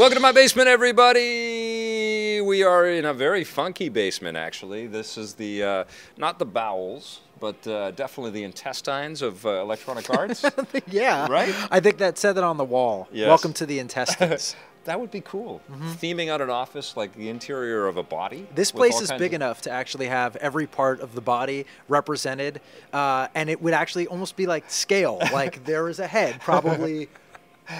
Welcome to my basement, everybody. We are in a very funky basement, actually. This is the uh, not the bowels, but uh, definitely the intestines of uh, Electronic Arts. yeah. Right? I think that said it on the wall. Yes. Welcome to the intestines. that would be cool. Theming out an office like the interior of a body. This place is big enough to actually have every part of the body represented, uh, and it would actually almost be like scale. like there is a head, probably,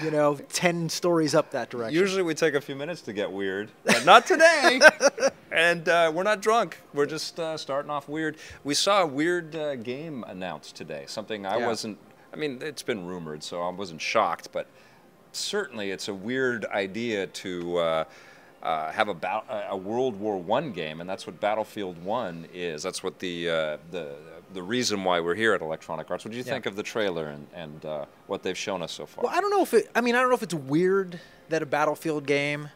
you know, ten stories up that direction. Usually we take a few minutes to get weird, but not today. and uh, we're not drunk. We're just uh, starting off weird. We saw a weird uh, game announced today. Something I Yeah. wasn't. I mean, it's been rumored, so I wasn't shocked. But certainly, it's a weird idea to. Uh, uh, have a, bat- a World War One game, and that's what Battlefield One is. That's what the uh, the the reason why we're here at Electronic Arts. What do you Yeah. think of the trailer and, and uh, what they've shown us so far? Well, I don't know if it. I mean, I don't know if it's weird that a battlefield game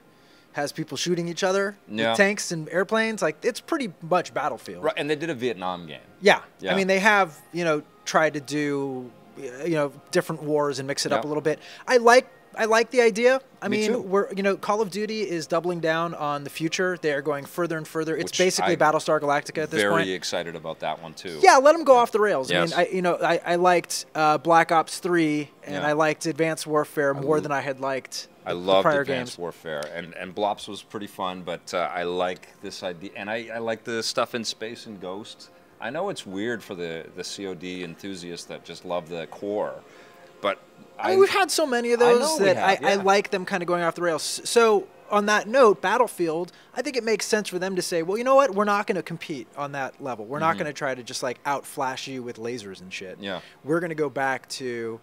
has people shooting each other Yeah. with tanks and airplanes. Like it's pretty much battlefield. right, and they did a Vietnam game. Yeah. Yeah. I mean, they have, you know, tried to do, you know, different wars and mix it up a little bit. I like. I like the idea. I Me mean, too. we're you know, Call of Duty is doubling down on the future. They are going further and further. It's Which basically I- Battlestar Galactica at this Very point. Very excited about that one too. Yeah, let them go off the rails. Yes. I mean, I you know, I, I liked uh, Black Ops Three, and Yeah. I liked Advanced Warfare more than I had liked. I loved Advanced games. Warfare, and and Blops was pretty fun, but uh, I like this idea, and I, I like the stuff in space and Ghost. I know it's weird for the the COD enthusiasts that just love the core, I mean, we've had so many of those we that have, I, I like them kind of going off the rails. So on that note, Battlefield, I think it makes sense for them to say, well, you know what? We're not going to compete on that level. We're not going to try to just like outflash you with lasers and shit. Mm-hmm. Yeah. We're going to go back to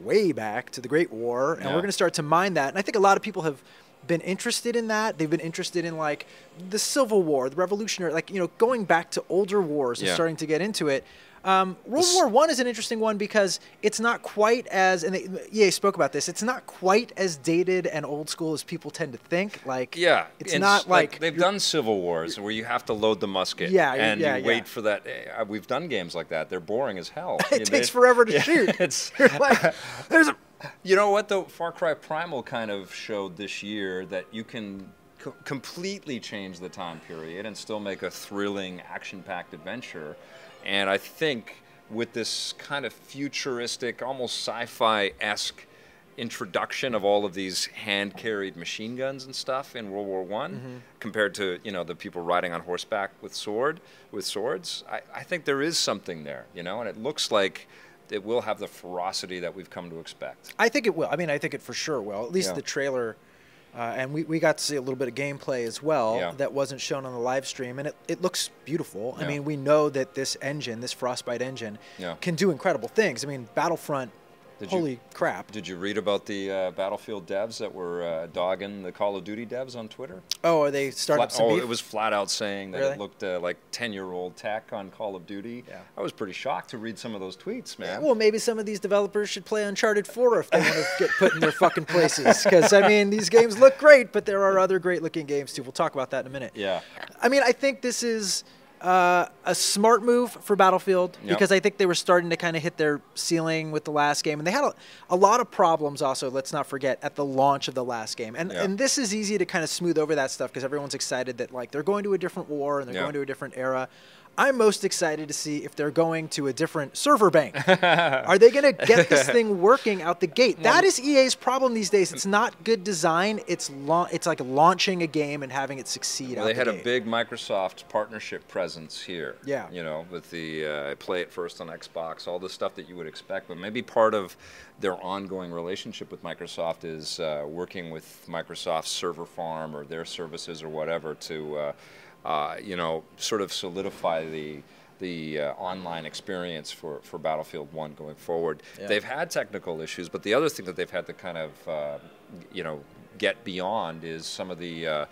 way back to the Great War, and Yeah. we're going to start to mine that. And I think a lot of people have been interested in that. They've been interested in like the Civil War, the Revolutionary, like you know, going back to older wars and starting to get into it. Um, World War One is an interesting one because it's not quite as, and they, EA spoke about this. It's not quite as dated and old school as people tend to think. Like, yeah, it's not s- like, they've done Civil Wars where you have to load the musket, Yeah, and yeah, you yeah. wait for that. eh, We've done games like that. They're boring as hell. It You- takes they- forever to yeah, shoot. It's like, There's a, you know what though? Far Cry Primal kind of showed this year that you can co- completely change the time period and still make a thrilling, action-packed adventure. And I think with this kind of futuristic, almost sci-fi-esque introduction of all of these hand-carried machine guns and stuff in World War One, Mm-hmm. compared to you know the people riding on horseback with sword with swords, I, I think there is something there, you know, and it looks like it will have the ferocity that we've come to expect. I think it will. I mean, I think it for sure will. At least Yeah. the trailer, uh, and we, we got to see a little bit of gameplay as well Yeah. that wasn't shown on the live stream, and it, it looks beautiful. I mean, we know that this engine, this Frostbite engine, Yeah. can do incredible things. I mean, Battlefront, Did you- holy crap. Did you read about the uh, Battlefield devs that were uh, dogging the Call of Duty devs on Twitter? Oh, are they starting Flat- oh, beef? it was flat out saying that Really? it looked uh, like 10 year old tech on Call of Duty. Yeah. I was pretty shocked to read some of those tweets, man. Well, maybe some of these developers should play Uncharted 4 if they want to get put in their fucking places. Because, I mean, these games look great, but there are other great looking games too. We'll talk about that in a minute. yeah. I mean, I think this is uh, a smart move for Battlefield Yep. because I think they were starting to kind of hit their ceiling with the last game, and they had a, a lot of problems. Also, let's not forget at the launch of the last game, and Yeah. and this is easy to kind of smooth over that stuff because everyone's excited that like they're going to a different war and they're Yeah. going to a different era. I'm most excited to see if they're going to a different server bank. Are they going to get this thing working out the gate? That is EA's problem these days. It's not good design. It's la- It's like launching a game and having it succeed. Well, out they the had a big Microsoft partnership presence here. Yeah. You know, with the uh, play it first on Xbox, all the stuff that you would expect. But maybe part of their ongoing relationship with Microsoft is uh, working with Microsoft's server farm or their services or whatever to, uh, uh, you know, sort of solidify the the uh, online experience for, for Battlefield 1 going forward. Yeah. They've had technical issues, but the other thing that they've had to kind of, uh, you know, get beyond is some of the uh,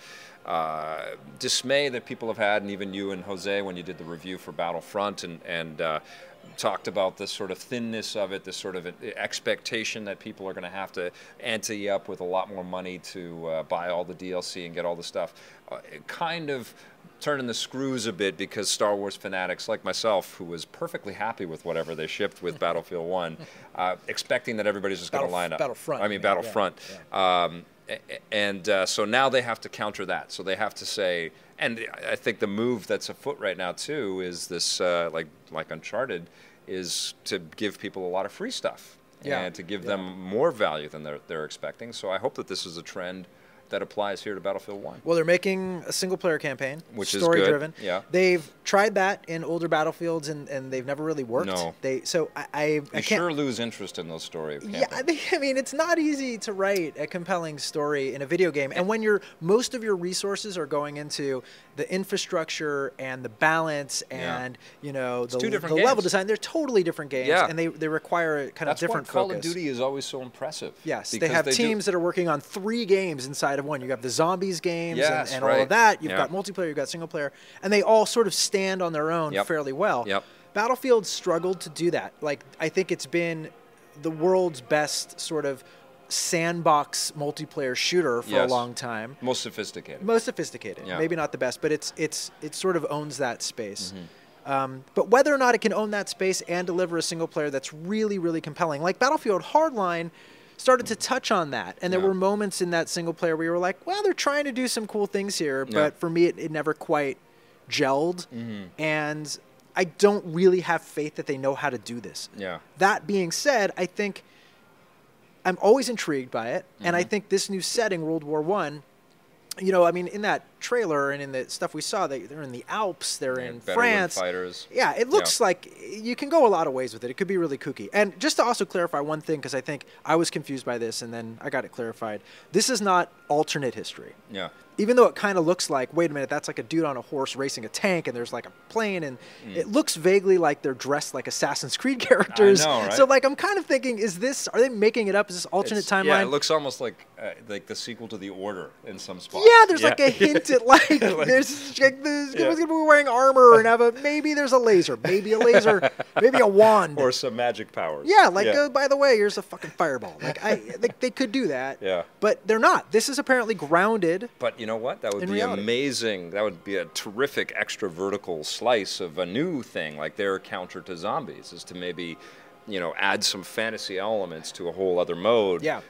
uh, dismay that people have had, and even you and Jose when you did the review for Battlefront, and and uh, talked about the sort of thinness of it, the sort of expectation that people are going to have to ante up with a lot more money to uh, buy all the DLC and get all the stuff. Kind of turning the screws a bit because Star Wars fanatics like myself, who was perfectly happy with whatever they shipped with Battlefield One, uh, expecting that everybody's just going to line up. Battlefront, I mean mean, yeah, Battlefront. Um, and uh, so now they have to counter that. So they have to say, and I think the move that's afoot right now too is this, uh, like like Uncharted, is to give people a lot of free stuff Yeah. and to give Yeah. them more value than they're they're expecting. So I hope that this is a trend that applies here to Battlefield One. Well, they're making a single player campaign, Which is story driven. yeah. They've tried that in older battlefields and, and they've never really worked. No. They so I I, I You can't sure lose interest in those story Yeah, I campaigns. think I mean it's not easy to write a compelling story in a video game, and when your most of your resources are going into the infrastructure and the balance Yeah. and you know the, the level design, they're totally different games, Yeah. and they they require a kind That's of different why Call focus. of Duty is always so impressive. Yes, they have do- teams that are working on three games inside of one. You have the zombies games Yes, and, and all right. of that. You've Yeah. got multiplayer, you've got single player, and they all sort of stand on their own Yep. fairly well. Yep. Battlefield struggled to do that. Like I think it's been the world's best sort of sandbox multiplayer shooter for Yes. a long time. most sophisticated. Most sophisticated, Yeah. maybe not the best, but it's it's it sort of owns that space. Mm-hmm. Um, but whether or not it can own that space and deliver a single player that's really really compelling, like Battlefield Hardline, started to touch on that, and there Yeah. were moments in that single player where you were like, well, they're trying to do some cool things here, Yeah. but for me, it, it never quite gelled, Mm-hmm. and I don't really have faith that they know how to do this. Yeah. That being said, I think I'm always intrigued by it, and I Mm-hmm. think this new setting, World War One, you know, I mean, in that trailer and in the stuff we saw, they, they're in the Alps, they're Yeah, in France. fighters. Yeah, it looks like you can go a lot of ways with it. It could be really kooky. And just to also clarify one thing, because I think I was confused by this, and then I got it clarified. This is not alternate history Yeah. Even though it kind of looks like, wait a minute, that's like a dude on a horse racing a tank, and there's like a plane, and it looks vaguely like they're dressed like Assassin's Creed characters. know, right? So like, I'm kind of thinking, is this? Are they making it up? Is this alternate It's- timeline? Yeah, it looks almost like uh, like the sequel to The Order in some spots. Yeah, there's like a hint at like, there's like there's Yeah. gonna be wearing armor and have a maybe there's a laser, maybe a laser, maybe a wand. or some magic powers. yeah, like uh, by the way, here's a fucking fireball. Like I, they, they could do that. Yeah. But they're not. This is apparently grounded. But you know what? That would In be reality. amazing. That would be a terrific extra vertical slice of a new thing, like their counter to zombies, is to maybe, you know, add some fantasy elements to a whole other mode. Yeah.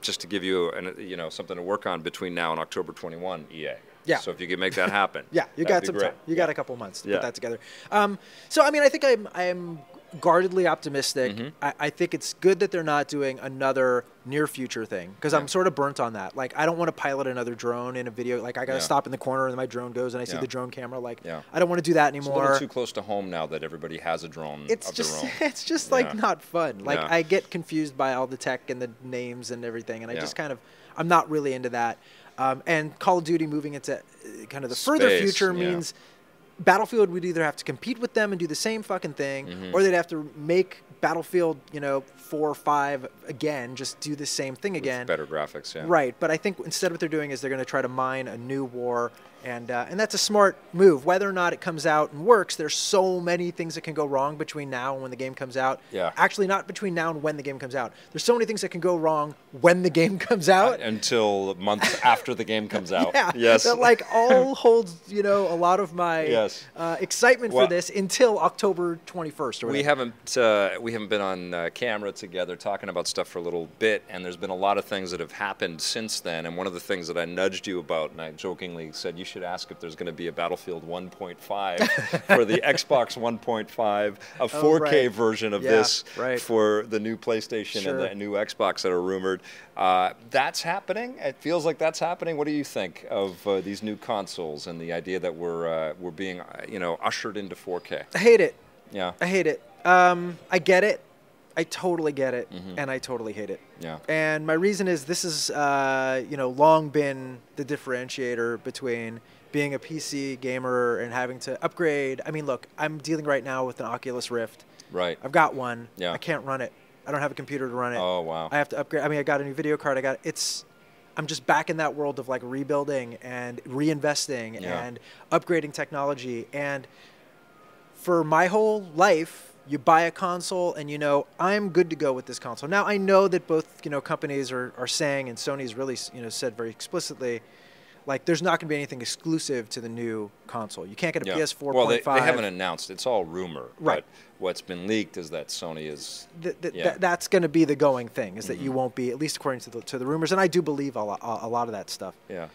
Just to give you, an, you know, something to work on between now and October 21, EA. Yeah. So if you could make that happen. Yeah, you got some great. time. You got a couple months to Yeah. put that together. Um, so I mean, I think I'm I'm guardedly optimistic. Mm-hmm. I, I think it's good that they're not doing another near future thing because Yeah. I'm sort of burnt on that. Like I don't want to pilot another drone in a video. Like I got to Yeah. stop in the corner and my drone goes and I see Yeah. the drone camera. Like. I don't want to do that It's a anymore. little too close to home now that everybody has a drone it's of just their own. it's just like not fun. Like. I get confused by all the tech and the names and everything, and I just kind of I'm not really into that. Um, and Call of Duty moving into uh, kind of the further future means Battlefield would either have to compete with them and do the same fucking thing, Mm-hmm. or they'd have to make Battlefield, you know, four or five again, just do the same thing again. Better graphics, yeah. Right, but I think instead what they're doing is they're going to try to mine a new war, and uh, and that's a smart move. Whether or not it comes out and works, there's so many things that can go wrong between now and when the game comes out. Yeah. Actually, not between now and when the game comes out. There's so many things that can go wrong when the game comes out. Until months after the game comes out. Yeah, Yes. that like all holds you know a lot of my Yes. uh, excitement Well- for this until October 21st or We whatever. haven't uh, we haven't been on uh, camera together talking about stuff for a little bit, and there's been a lot of things that have happened since then. And one of the things that I nudged you about, and I jokingly said you should ask if there's going to be a Battlefield 1.5 for the Xbox 1.5, a 4K Oh, right. version of Yeah, this right. for the new PlayStation Sure. and the new Xbox that are rumored. Uh, that's happening. It feels like that's happening. What do you think of uh, these new consoles and the idea that we're uh, we're being uh, you know ushered into 4K? I hate it. Yeah. I hate it. Um, I get it. I totally get it, and I totally hate it. Mm-hmm. Yeah. And my reason is this is, uh, you know, long been the differentiator between being a PC gamer and having to upgrade. I mean, look, I'm dealing right now with an Oculus Rift. Right. I've got one. Yeah. I can't run it. I don't have a computer to run it. Oh, wow. I have to upgrade. I mean, I got a new video card. I got it's. I'm just back in that world of like rebuilding and reinvesting Yeah. and upgrading technology. And for my whole life, you buy a console and you know I'm good to go with this console. Now I know that both you know companies are, are saying and Sony's really you know said very explicitly, Like, there's not going to be anything exclusive to the new console. You can't get a Yeah. PS4.5. Well, they, they haven't announced. It's all rumor. Right. But what's been leaked is that Sony is. Th- th- Yeah. th- that's going to be the going thing. Is that Mm-hmm. you won't be at least according to the to the rumors, and I do believe a lot, a lot of that stuff. Yeah.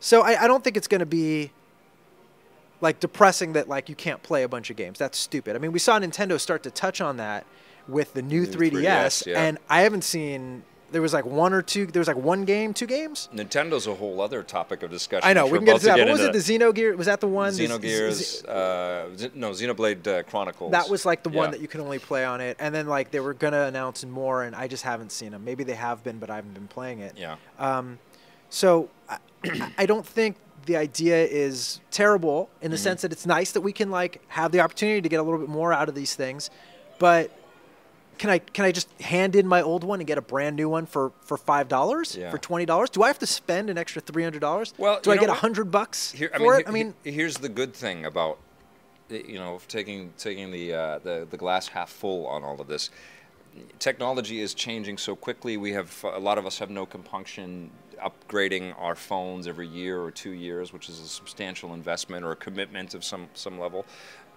So I, I don't think it's going to be like depressing that like you can't play a bunch of games. That's stupid. I mean, we saw Nintendo start to touch on that with the new New 3DS, 3DS, yeah. and I haven't seen. There was like one or two. There was like one game, two games. Nintendo's a whole other topic of discussion. I know we can get to that. to What was it? The Xenogear? Was that the one? Xenogears, uh, Z- no, Xenoblade uh, Chronicles. that was like the one that you can only play on it, and then like they were gonna announce more, and I just haven't seen them. Maybe they have been, but I haven't been playing it. Yeah. Um, so I, I don't think the idea is terrible in the Mm-hmm. sense that it's nice that we can like have the opportunity to get a little bit more out of these things, but can I can I just hand in my old one and get a brand new one for for five dollars Yeah. for twenty dollars? Do I have to spend an extra three hundred dollars? Well, do I get a hundred bucks Here, for it? he- I mean, here's the good thing about, you know, taking taking the uh, the the glass half full on all of this. Technology is changing so quickly. We have a lot of us have no compunction upgrading our phones every year or two years, which is a substantial investment or a commitment of some some level.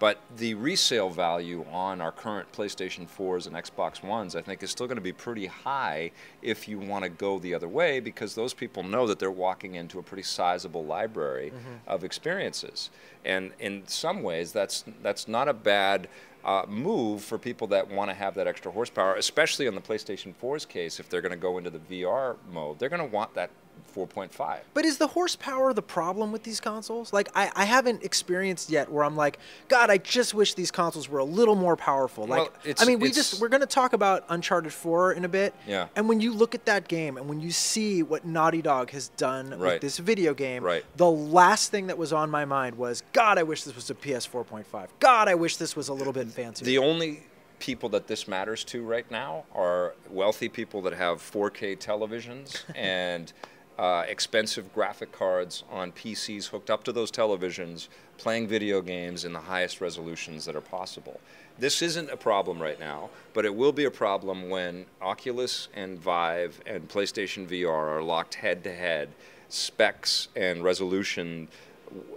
But the resale value on our current PlayStation 4s and Xbox Ones, I think, is still going to be pretty high if you want to go the other way because those people know that they're walking into a pretty sizable library of experiences. And in some ways, that's that's not a bad uh, move for people that want to have that extra horsepower, especially on the PlayStation 4's case. If they're going to go into the VR mode, they're going to want that 4.5. But is the horsepower the problem with these consoles? Like, I, I haven't experienced yet where I'm like, God, I just wish these consoles were a little more powerful. Like, Well, it's- I mean, we just we're gonna talk about Uncharted 4 in a bit. Yeah. And when you look at that game and when you see what Naughty Dog has done with this video game, Right. the last thing that was on my mind was, God, I wish this was a PS4.5. God, I wish this was a little bit fancier. The only people that this matters to right now are wealthy people that have 4K televisions and uh, expensive graphic cards on PCs hooked up to those televisions, playing video games in the highest resolutions that are possible. This isn't a problem right now, but it will be a problem when Oculus and Vive and PlayStation VR are locked head to head, specs and resolution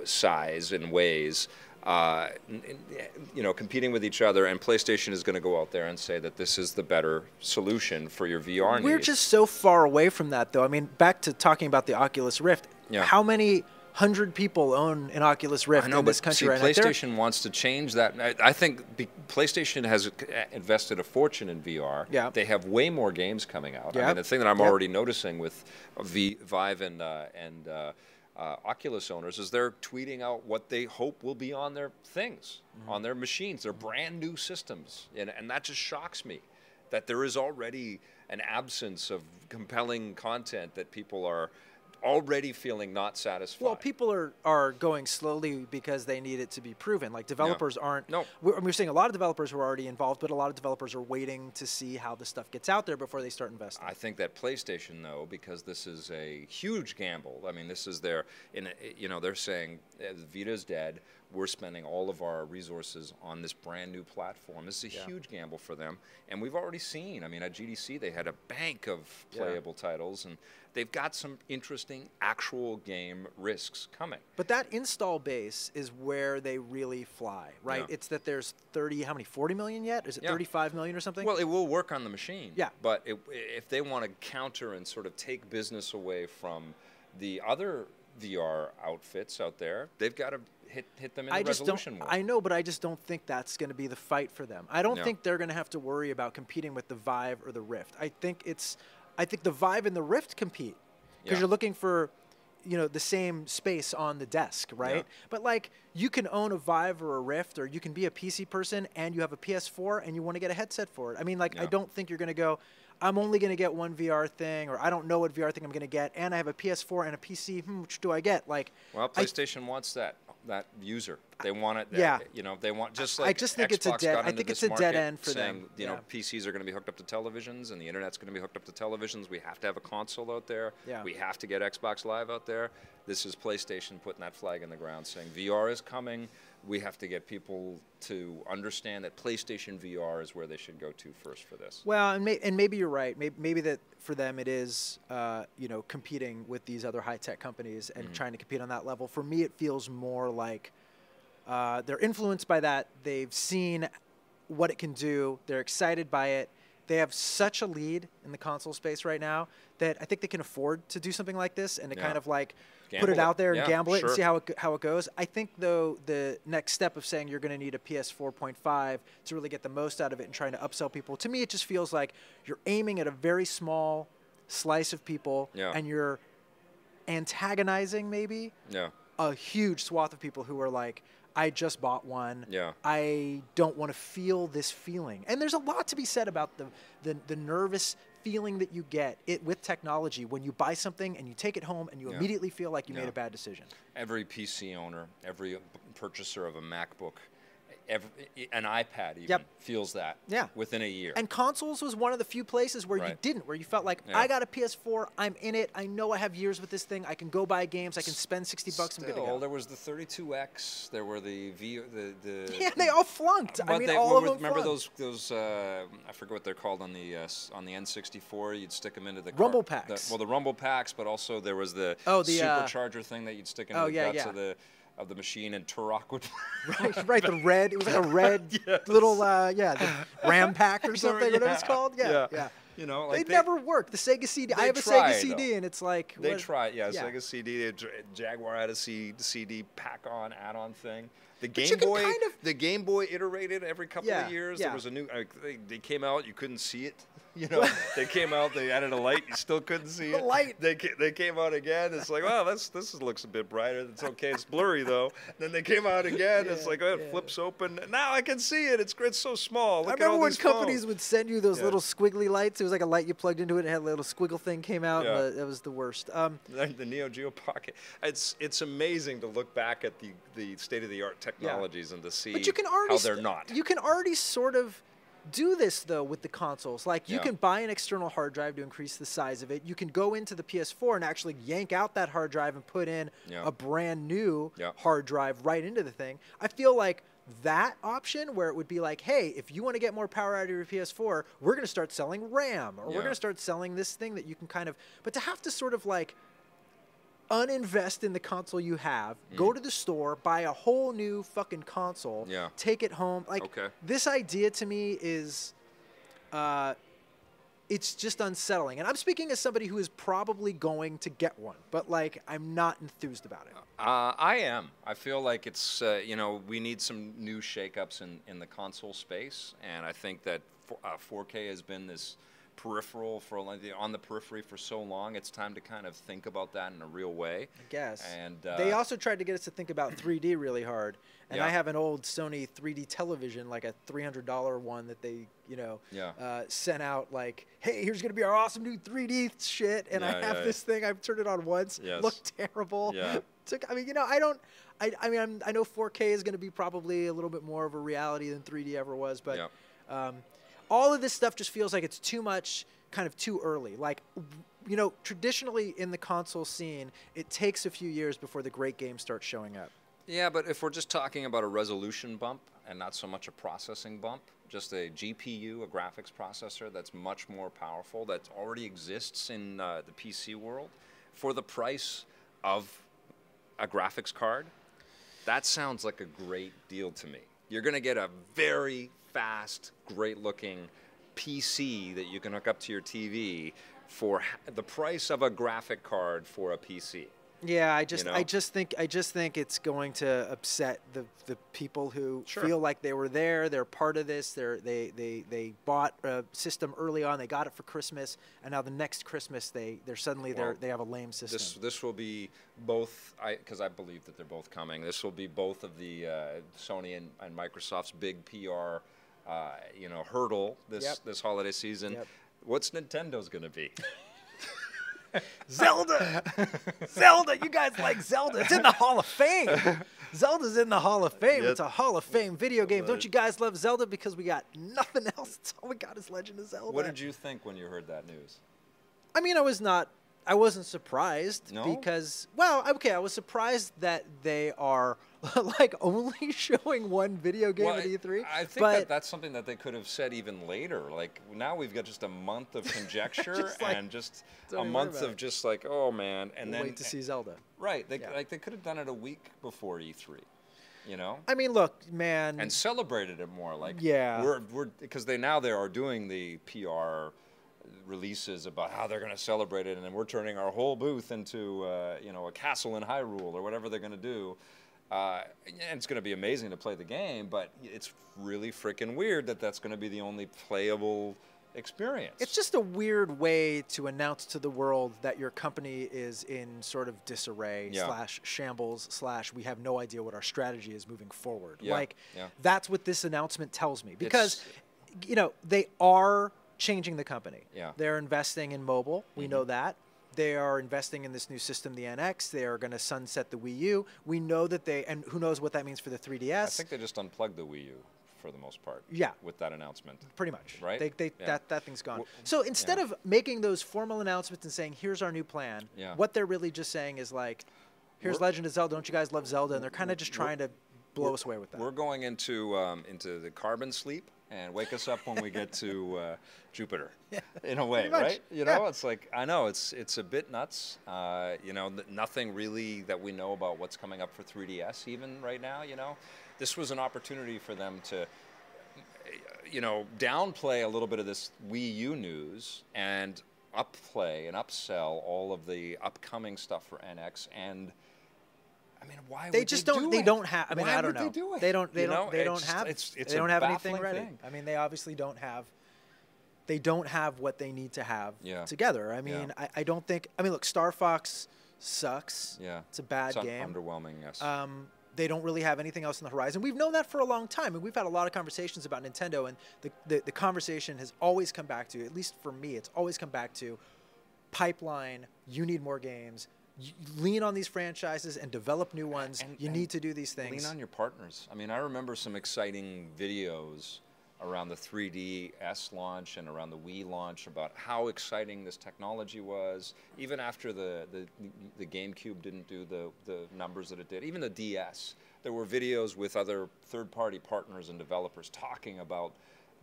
size and ways uh, you know, competing with each other, and PlayStation is going to go out there and say that this is the better solution for your VR We're needs. just so far away from that, though. I mean, back to talking about the Oculus Rift. Yeah. How many hundred people own an Oculus Rift I know, in but this country see, right now? PlayStation wants to change that. I, I think be, PlayStation has invested a fortune in VR. Yeah. They have way more games coming out. I Yeah. mean, the thing that I'm Yeah. already noticing with v, Vive and uh, and uh, uh, Oculus owners is they're tweeting out what they hope will be on their things, Mm-hmm. on their machines. They're brand new systems, and and that just shocks me that there is already an absence of compelling content that people are already feeling not satisfied. Well, people are, are going slowly because they need it to be proven. Like developers aren't. No. We're, we're seeing a lot of developers who are already involved, but a lot of developers are waiting to see how the stuff gets out there before they start investing. I think that PlayStation, though, because this is a huge gamble. I mean, this is their, in, you know, they're saying uh, Vita's dead. We're spending all of our resources on this brand new platform. This is a Yeah. huge gamble for them, and we've already seen. I mean, at GDC they had a bank of Yeah. playable titles, and they've got some interesting actual game risks coming. But that install base is where they really fly, right? Yeah. It's that there's 30, how many, 40 million yet? Is it Yeah. 35 million or something? Well, it will work on the machine. Yeah. But it, if they want to counter and sort of take business away from the other VR outfits out there, they've got to hit hit them in I the just don't. war. I know, but I just don't think that's going to be the fight for them. I don't think they're going to have to worry about competing with the Vive or the Rift. I think it's. I think the Vive and the Rift compete because Yeah. you're looking for, you know, the same space on the desk, right? But like, you can own a Vive or a Rift, or you can be a PC person and you have a PS4 and you want to get a headset for it. I mean, like, I don't think you're going to go. I'm only going to get one VR thing, or I don't know what VR thing I'm going to get, and I have a PS4 and a PC. Hmm, which do I get? Like, well, I- PlayStation wants that that user. They want it. Yeah. You know, they want just like I just think Xbox it's a dead- I think it's a dead end for saying, them. You know, Yeah. PCs are going to be hooked up to televisions, and the internet's going to be hooked up to televisions. We have to have a console out there. Yeah. We have to get Xbox Live out there. This is PlayStation putting that flag in the ground, saying VR is coming. We have to get people to understand that PlayStation VR is where they should go to first for this. Well, and, may, and maybe you're right. Maybe, maybe that for them it is, uh, you know, competing with these other high tech companies and trying to compete on that level. For me, it feels more like uh, they're influenced by that. They've seen what it can do. They're excited by it. They have such a lead in the console space right now that I think they can afford to do something like this and to Yeah. kind of like put it it. out there and Yeah, gamble it sure. and see how it, how it goes. I think though the next step of saying you're going to need a PS 4.5 to really get the most out of it and trying to upsell people. To me, it just feels like you're aiming at a very small slice of people Yeah. and you're antagonizing maybe Yeah. a huge swath of people who are like, I just bought one. Yeah. I don't want to feel this feeling. And there's a lot to be said about the, the, the nervous feeling that you get it with technology when you buy something and you take it home and you Yeah. immediately feel like you made a bad decision. Every PC owner, every purchaser of a MacBook, every, an iPad even Yep. feels that Yeah. within a year. And consoles was one of the few places where you didn't, where you felt like Yeah. I got a PS4, I'm in it, I know I have years with this thing, I can go buy games, I can spend sixty bucks, I'm good to Still, go. there was the 32X, there were the V, the the. Yeah, they all flunked. I mean, they, all of them. remember flunked. those those uh, I forget what they're called on the uh, on the N64. You'd stick them into the Rumble car- the- packs. well, the rumble packs, but also there was the, Oh, the, uh, supercharger thing that you'd stick into oh, the yeah, guts yeah. of the of the machine, and Turok would. right, right, the red. It was like a red little, uh, yeah, the RAM pack or something. Whatever it's called. Yeah, yeah. yeah. You know, they, like they- never work. The Sega CD. I have a Sega CD, though. and it's like They what- tried, yeah, yeah. Sega CD, Jaguar had a CD pack-on, add-on thing. The Game Boy, kind of- the Game Boy iterated every couple Yeah, of years. yeah. There was a new, like, they, they came out, you couldn't see it. You know, they came out, they added a light, you still couldn't see it. The it. light. They they came out again. It's like, well, this this looks a bit brighter. It's okay. It's blurry though. Then they came out again. it's like, oh, it yeah. flips open. Now I can see it. It's it's so small. Look I at remember all when these companies phones. would send you those Yeah. little squiggly lights. It was like a light you plugged into it. It had a little squiggle thing came out. Yeah. And that was the worst. Um, the the Neo Geo Pocket. It's it's amazing to look back at the, the state of the art technologies and to see But you can already how they're not. You can already sort of do this though with the consoles. Like you Yeah. can buy an external hard drive to increase the size of it. You can go into the PS4 and actually yank out that hard drive and put in Yeah. a brand new Yeah. hard drive right into the thing. I feel like that option where it would be like, hey, if you want to get more power out of your PS4, we're going to start selling RAM or we're going to start selling this thing that you can kind of but to have to sort of like uninvest in the console you have, go to the store, buy a whole new fucking console, Mm. Yeah. take it home. Like Okay. this idea to me is uh it's just unsettling. And I'm speaking as somebody who is probably going to get one, but like I'm not enthused about it. Uh, I am. I feel like it's uh, you know we need some new shakeups in in the console space, and I think that for, uh, 4K has been this peripheral for on the periphery for so long. It's time to kind of think about that in a real way. I guess. And uh, they also tried to get us to think about 3D really hard. And Yeah. I have an old Sony 3D television, like a $300 one that they, you know, Yeah. uh, sent out like, hey, here's going to be our awesome new 3D shit. And I have yeah, this thing. I've turned it on once. Yes. Looked terrible. Yeah. Took, I mean, you know, I don't, I, I mean, I'm, I know 4K is going to be probably a little bit more of a reality than 3D ever was, but Yeah. um, all of this stuff just feels like it's too much, kind of too early. Like, you know, traditionally in the console scene, it takes a few years before the great games start showing up. Yeah, but if we're just talking about a resolution bump and not so much a processing bump, just a GPU, a graphics processor that's much more powerful, that already exists in uh, the PC world, for the price of a graphics card, that sounds like a great deal to me. You're going to get a very fast, great looking PC that you can hook up to your TV for the price of a graphic card for a PC. Yeah, I just, know? I just think, I just think it's going to upset the the people who Sure. feel like they were there, they're part of this, they're they they they bought a system early on, they got it for Christmas, and now the next Christmas they they're suddenly Well, they have a lame system. This this will be both, because I, believe that they're both coming. This will be both of the uh, Sony and, and Microsoft's big PR, uh, you know, hurdle this Yep. this holiday season. Yep. What's Nintendo's going to be? Zelda, Zelda, you guys like Zelda? It's in the Hall of Fame. Zelda's in the Hall of Fame. Yeah. It's a Hall of Fame video game. Don't you guys love Zelda? Because we got nothing else. That's all we got is Legend of Zelda. what did you think when you heard that news? I mean, I was not. I wasn't surprised No? because well, okay, I was surprised that they are like only showing one video game Well, at E3. I think that that's something that they could have said even later. Like now we've got just a month of conjecture Just like, and just a month of it. just like, oh man, and then wait to see Zelda. right. They Yeah. like they could have done it a week before E3, you know, I mean, look, man. and celebrated it more. Like Yeah. we're we're because they now they are doing the PR releases about how they're going to celebrate it, and then we're turning our whole booth into uh, you know a castle in Hyrule or whatever they're going to do. Uh, and it's going to be amazing to play the game, but it's really freaking weird that that's going to be the only playable experience. It's just a weird way to announce to the world that your company is in sort of disarray Yeah. slash shambles slash we have no idea what our strategy is moving forward. Yeah, Like yeah. that's what this announcement tells me because you know they are changing the company. Yeah. Mm-hmm. They're investing in mobile. We know that. They are investing in this new system, the NX. They are going to sunset the Wii U. We know that they, and who knows what that means for the 3DS. I think they just unplugged the Wii U for the most part. Yeah. With that announcement. Pretty much, Right? They, they, Yeah. That that thing's gone. Well, so instead yeah. of making those formal announcements and saying, "Here's our new plan," Yeah. what they're really just saying is like, "Here's We're- Legend of Zelda. Don't you guys love Zelda?" And they're kind of just trying to blow us away with that. We're going into um, into the carbon sleep and wake us up when we get to uh, Jupiter. In a way, right? You know, yeah. it's like I know it's it's a bit nuts. Uh, you know, th- nothing really that we know about what's coming up for 3DS even right now. You know, this was an opportunity for them to. You know, downplay a little bit of this Wii U news and upplay and upsell all of the upcoming stuff for NX and I mean, why they would just they don't. do they it? don't have. I mean, Why I don't would know. They, do it? They don't. They You don't. know, They don't it's- have. It's, it's they don't have anything ready. thing. I mean, they obviously don't have. They don't have what they need to have Yeah. together. I mean, Yeah. I, I don't think. I mean, look, Star Fox sucks. Yeah, it's a bad It's game. Underwhelming, yes. Um, they don't really have anything else on the horizon. We've known that for a long time, and we've had a lot of conversations about Nintendo. And the, the, the conversation has always come back to, at least for me, it's always come back to pipeline. You need more games. Lean on these franchises and develop new ones. And- you and need to do these things. Lean on your partners. I mean, I remember some exciting videos around the 3DS launch and around the Wii launch about how exciting this technology was. Even after the, the, the GameCube didn't do the, the numbers that it did, even the DS, there were videos with other third party partners and developers talking about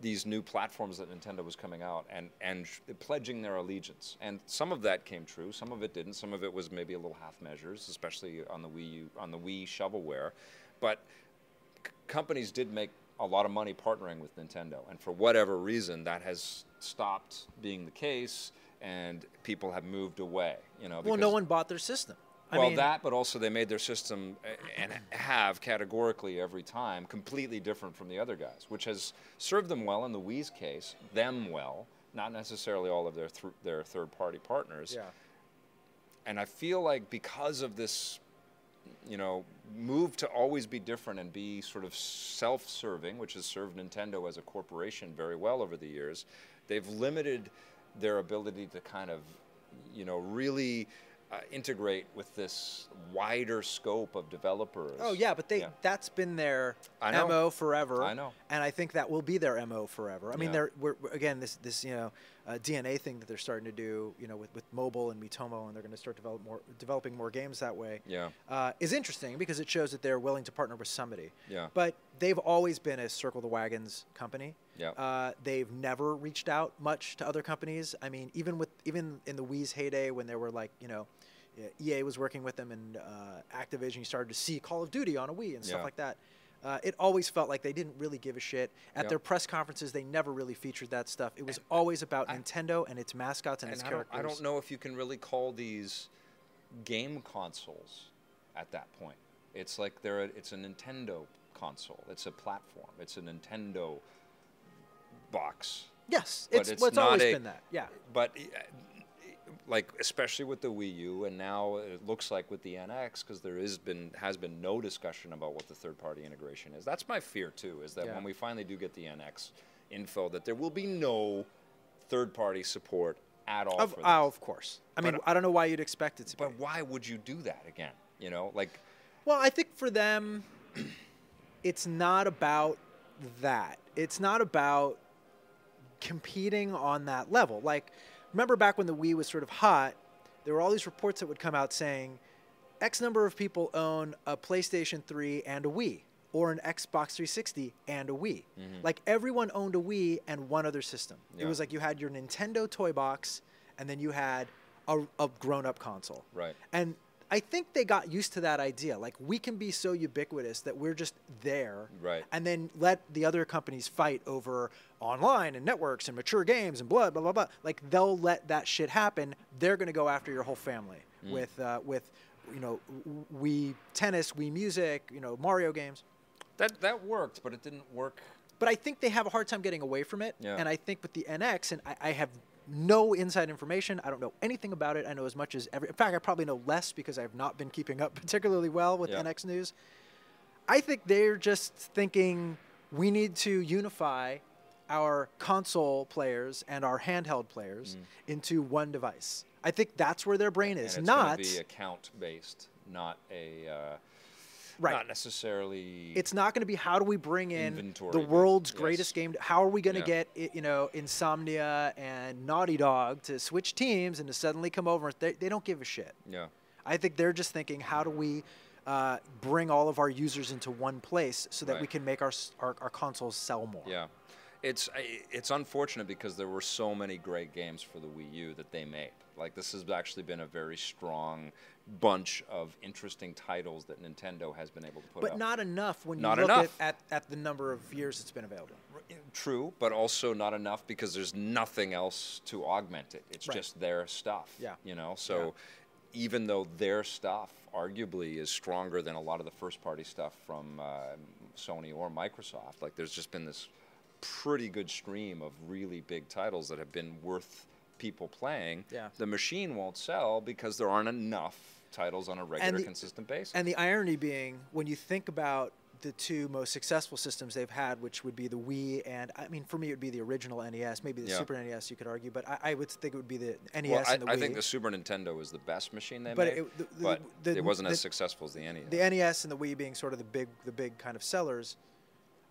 these new platforms that Nintendo was coming out and, and pledging their allegiance. And some of that came true, some of it didn't. Some of it was maybe a little half measures, especially on the Wii U, on the Wii shovelware. But companies did make a lot of money partnering with Nintendo, and for whatever reason, that has stopped being the case, and people have moved away. You know, well, no one bought their system. I well, mean, that, but also they made their system uh, and have categorically every time completely different from the other guys, which has served them well in the Wii's case, them well, not necessarily all of their th- their third party partners. yeah. And I feel like because of this, you know, move to always be different and be sort of self-serving, which has served Nintendo as a corporation very well over the years, they've limited their ability to kind of, you know, really uh, integrate with this wider scope of developers. Oh yeah, but they Yeah. that's been their mo forever. I know. and I think that will be their mo forever. I mean, Yeah. they're we're, we're- again this this you know uh, DeNA thing that they're starting to do, you know, with, with mobile and Miitomo, and they're going to start develop more developing more games that way. Yeah. uh, is interesting because it shows that they're willing to partner with somebody. Yeah. but they've always been a circle the wagons company. Yeah. Uh, they've never reached out much to other companies. I mean, even with even in the Wii's heyday, when there were like you know, EA was working with them and uh, Activision, you started to see Call of Duty on a Wii and stuff Yeah. like that. Uh, it always felt like they didn't really give a shit. At Yeah. their press conferences, they never really featured that stuff. It was always about I- Nintendo and its mascots and, and its I don't, characters. I don't know if you can really call these game consoles at that point. It's like they're a, it's a Nintendo console. It's a platform. It's a Nintendo box. Yes, But it's, it's well, it's always a- been that. Yeah. But uh, like especially with the Wii U, and now it looks like with the NX, because there is been has been no discussion about what the third party integration is. That's my fear too. Is that Yeah. when we finally do get the NX info, that there will be no third party support at all. Of, for this. oh, of course. I mean, I don't know why you'd expect it to be. But why would you do that again? You know, like Well, I think for them, it's not about that. It's not about competing on that level. Like, remember back when the Wii was sort of hot, there were all these reports that would come out saying X number of people own a PlayStation 3 and a Wii, or an Xbox 360 and a Wii. Mm-hmm. Like everyone owned a Wii and one other system. It was like you had your Nintendo toy box, and then you had a, a grown up console. Right. And I think they got used to that idea. Like we can be so ubiquitous that we're just there. Right. And then let the other companies fight over online and networks and mature games and blah blah blah blah. Like they'll let that shit happen. They're gonna go after your whole family Mm. with uh, with you know Wii Tennis, Wii Music, you know Mario games. That that worked, but it didn't work. But I think they have a hard time getting away from it. Yeah. And I think with the NX, and I, I have no inside information. I don't know anything about it. I know as much as every. In fact, I probably know less because I have not been keeping up particularly well with Yeah. NX news. I think they're just thinking we need to unify our console players and our handheld players into one device. I think that's where their brain is. Mm. and it's not be account based, not a uh, right. not necessarily. It's not going to be how do we bring in Inventory the world's yes. greatest game? How are we going to Yeah. get you know Insomniac and Naughty Dog to switch teams and to suddenly come over? They, they don't give a shit. yeah. I think they're just thinking how do we uh, bring all of our users into one place so that we can make our, our our consoles sell more. Yeah, it's it's unfortunate because there were so many great games for the Wii U that they made. Like this has actually been a very strong bunch of interesting titles that Nintendo has been able to put But out. But not enough when you Not look. At, at, at the number of years it's been available. True, but also not enough because there's nothing else to augment it. It's Right. just their stuff. Yeah. You know, so even though their stuff arguably is stronger than a lot of the first party stuff from uh, Sony or Microsoft, like there's just been this pretty good stream of really big titles that have been worth people playing. Yeah. The machine won't sell because there aren't enough titles on a regular, the- consistent basis. And the irony being, when you think about the two most successful systems they've had, which would be the Wii and I mean, for me, it would be the original NES, maybe the Yeah. Super NES, you could argue, but I, I would think it would be the NES well, I, and the Wii. I think the Super Nintendo was the best machine they But made, it- the- but the- it wasn't the- as successful as the NES. the NES and the Wii being sort of the big, the big kind of sellers.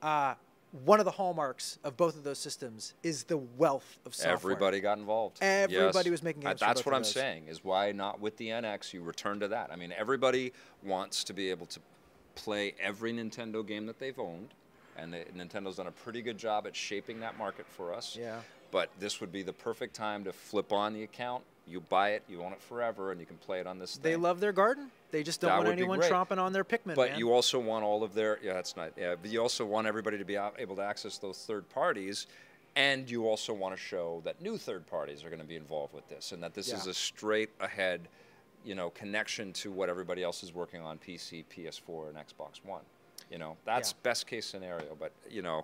Uh, one of the hallmarks of both of those systems is the wealth of software. Everybody got involved. Everybody Yes. was making games for That's what I'm those. saying. Is why not with the NX you return to that. I mean, everybody wants to be able to play every Nintendo game that they've owned, and the, Nintendo's done a pretty good job at shaping that market for us. Yeah. But this would be the perfect time to flip on the account. You buy it, you own it forever, and you can play it on this. They thing. love their garden. They just don't That want anyone tromping on their Pikmin. But man. you also want all of their yeah, that's not yeah. But you also want everybody to be able to access those third parties, and you also want to show that new third parties are going to be involved with this, and that this is a straight ahead, you know, connection to what everybody else is working on PC, PS4, and Xbox One. You know, that's Yeah. best case scenario. But you know,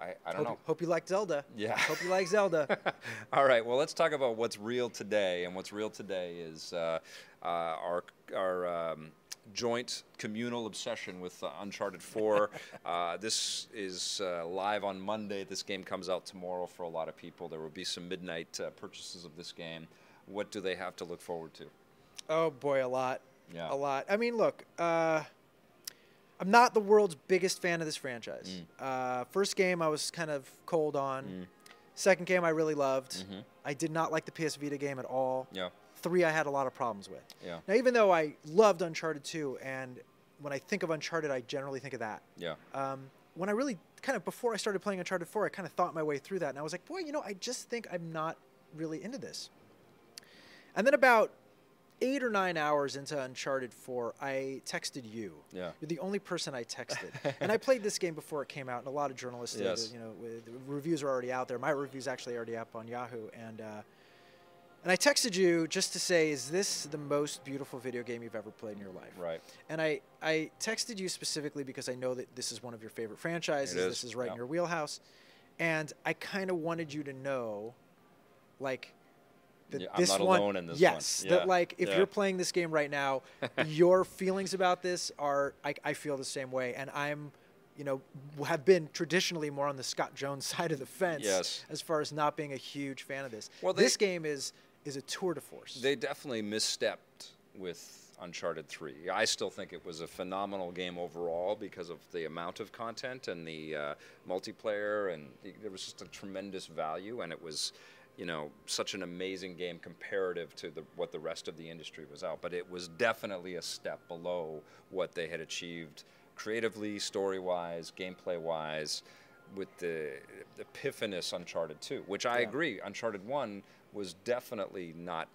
I, I don't hope, know. hope you like Zelda. Yeah. Hope you like Zelda. All right. Well, let's talk about what's real today, and what's real today is uh, uh, our our um, joint communal obsession with uh, Uncharted 4. uh, this is uh, live on Monday. This game comes out tomorrow for a lot of people. There will be some midnight uh, purchases of this game. What do they have to look forward to? oh boy, a lot. Yeah. A lot. I mean, look. I'm not the world's biggest fan of this franchise. Mm. Uh, first game, I was kind of cold on. Second game, I really loved. Mm-hmm. I did not like the PS Vita game at all. Yeah. Three, I had a lot of problems with. Yeah. Now, even though I loved Uncharted 2, and when I think of Uncharted, I generally think of that. Yeah. Um, when I really kind of before I started playing Uncharted 4, I kind of thought my way through that, and I was like, boy, you know, I just think I'm not really into this. And then about eight or nine hours into Uncharted 4, I texted you. Yeah. You're the only person I texted. and I played this game before it came out, and a lot of journalists did. Yes. You know, with- the reviews are already out there. My review's actually already up on Yahoo, and uh, and I texted you just to say, is this the most beautiful video game you've ever played in your life? Right. And I, I texted you specifically because I know that this is one of your favorite franchises. Is, This is right yeah. in your wheelhouse. And I kind of wanted you to know, like, that Yeah, I'm this not one, alone in this one. yes, Yeah, that like if yeah. you're playing this game right now, your feelings about this are I, I feel the same way, and I'm, you know, have been traditionally more on the Scott Jones side of the fence Yes. as far as not being a huge fan of this. Well, they- this game is is a tour de force. They definitely misstepped with Uncharted 3. I still think it was a phenomenal game overall because of the amount of content and the uh, multiplayer, and the, there was just a tremendous value, and it was you know, such an amazing game comparative to the, what the rest of the industry was out. But it was definitely a step below what they had achieved creatively, story wise, gameplay wise, with the epiphanous Uncharted 2, which I Yeah. agree, Uncharted 1 was definitely not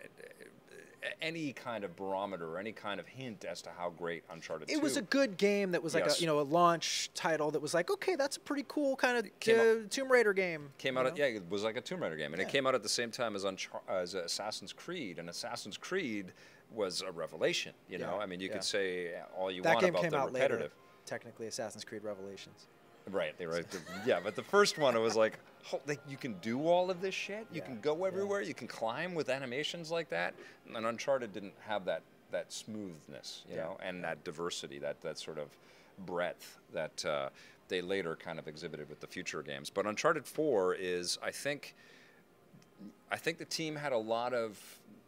any kind of barometer or any kind of hint as to how great Uncharted 2 It was a good game that was like Yes. a you know a launch title that was like okay that's a pretty cool kind of came uh, Tomb Raider game. came out at, yeah it was like a Tomb Raider game and Yeah. it came out at the same time as Unchar- as Assassin's Creed and Assassin's Creed was a revelation you know I mean you yeah. could say all you That want game about came the out repetitive later. Technically, Assassin's Creed Revelations. Right they were yeah but the first one it was like like you can do all of this shit. You Yeah, can go yeah. everywhere you can climb with animations like that. And Uncharted didn't have that that smoothness you Yeah, know and that diversity that that sort of breadth that uh, they later kind of exhibited with the future games. But Uncharted 4 is I think I think the team had a lot of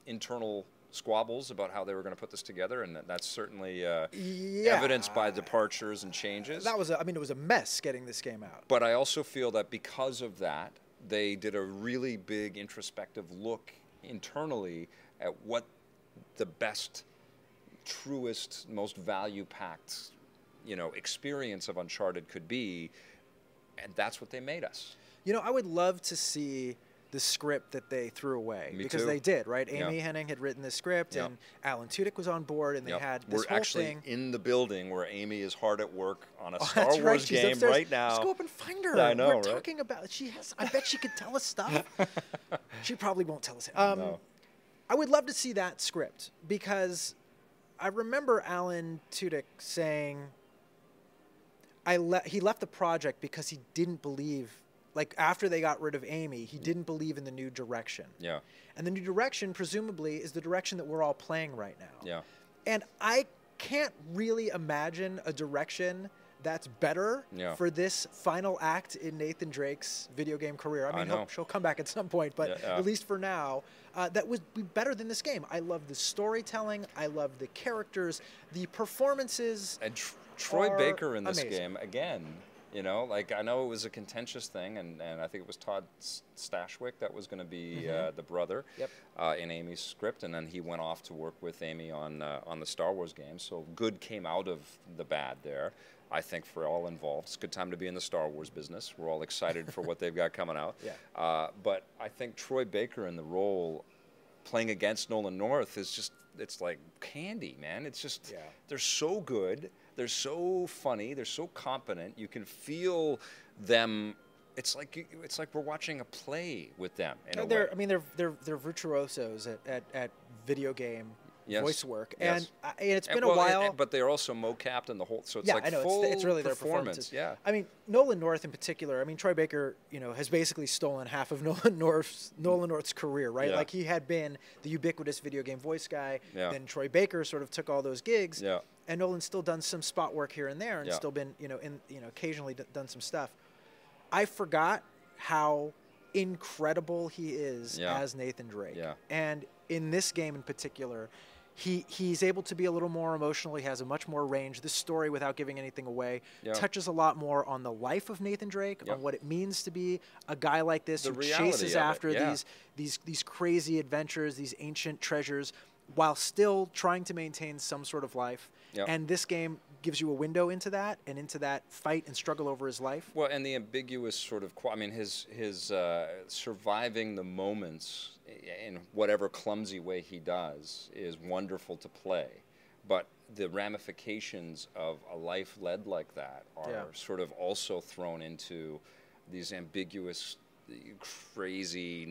internal squabbles about how they were going to put this together, and that's certainly uh, Yeah. evidenced by departures and changes. That was a, I mean it was a mess getting this game out. but I also feel that because of that, they did a really big introspective look internally at what the best, truest, most value-packed, you know, experience of Uncharted could be, and that's what they made us. You know, I would love to see the script that they threw away Me because too. they did, right? Yeah. Amy Hennig had written the script, Yeah. and Alan Tudyk was on board, and they Yep. had this We're whole actually thing. in the building where Amy is hard at work on a Oh, Star Wars right. Game upstairs. right now. Let's go up and find her. I know, We're right? talking about. She has. I bet she could tell us stuff. she probably won't tell us. Um, No. I would love to see that script because I remember Alan Tudyk saying, "I le- he left the project because he didn't believe." Like after they got rid of Amy, he didn't believe in the new direction. Yeah, And the new direction, presumably, is the direction that we're all playing right now. yeah. And I can't really imagine a direction that's better Yeah. for this final act in Nathan Drake's video game career. I I mean, know. she'll come back at some point, but Yeah, yeah. at least for now, uh, that would be better than this game. I love the storytelling. I love the characters, the performances. And Tr- Troy Baker in this amazing. game again. You know, like I know it was a contentious thing, and, and I think it was Todd Stashwick that was going to be uh, the brother Mm-hmm. Yep. uh, in Amy's script, and then he went off to work with Amy on uh, on the Star Wars game. So good came out of the bad there. I think for all involved, it's a good time to be in the Star Wars business. We're all excited for what they've got coming out. Yeah. Uh, but I think Troy Baker in the role playing against Nolan North is just it's like candy, man. It's just Yeah. they're so good. They're so funny. They're so competent. You can feel them. It's like it's like we're watching a play with them. A they're, way. I mean, they're they're they're virtuosos at, at, at video game Yes. voice work, Yes. and, I, and it's been a well, and- while. and- but they're also mocapped and the whole. So it's yeah, like I know. full It's, it's really their performance. performances. Yeah. I mean, Nolan North in particular. I mean, Troy Baker, you know, has basically stolen half of Nolan North's Nolan North's career, right? Yeah. Like he had been the ubiquitous video game voice guy. Yeah. Then Troy Baker sort of took all those gigs. Yeah. And Nolan's still done some spot work here and there, and Yeah. still been, you know, in you know, occasionally d- done some stuff. I forgot how incredible he is Yeah. as Nathan Drake. Yeah. And in this game in particular, he he's able to be a little more emotional. He has a much more range. This story, without giving anything away, touches a lot more on the life of Nathan Drake, on what it means to be a guy like this The who chases after these these these crazy adventures, these ancient treasures, while still trying to maintain some sort of life. Yep. And this game gives you a window into that and into that fight and struggle over his life. Well, and the ambiguous sort of, I mean, his his uh, surviving the moments in whatever clumsy way he does is wonderful to play, but the ramifications of a life led like that are Yeah. sort of also thrown into these ambiguous, crazy,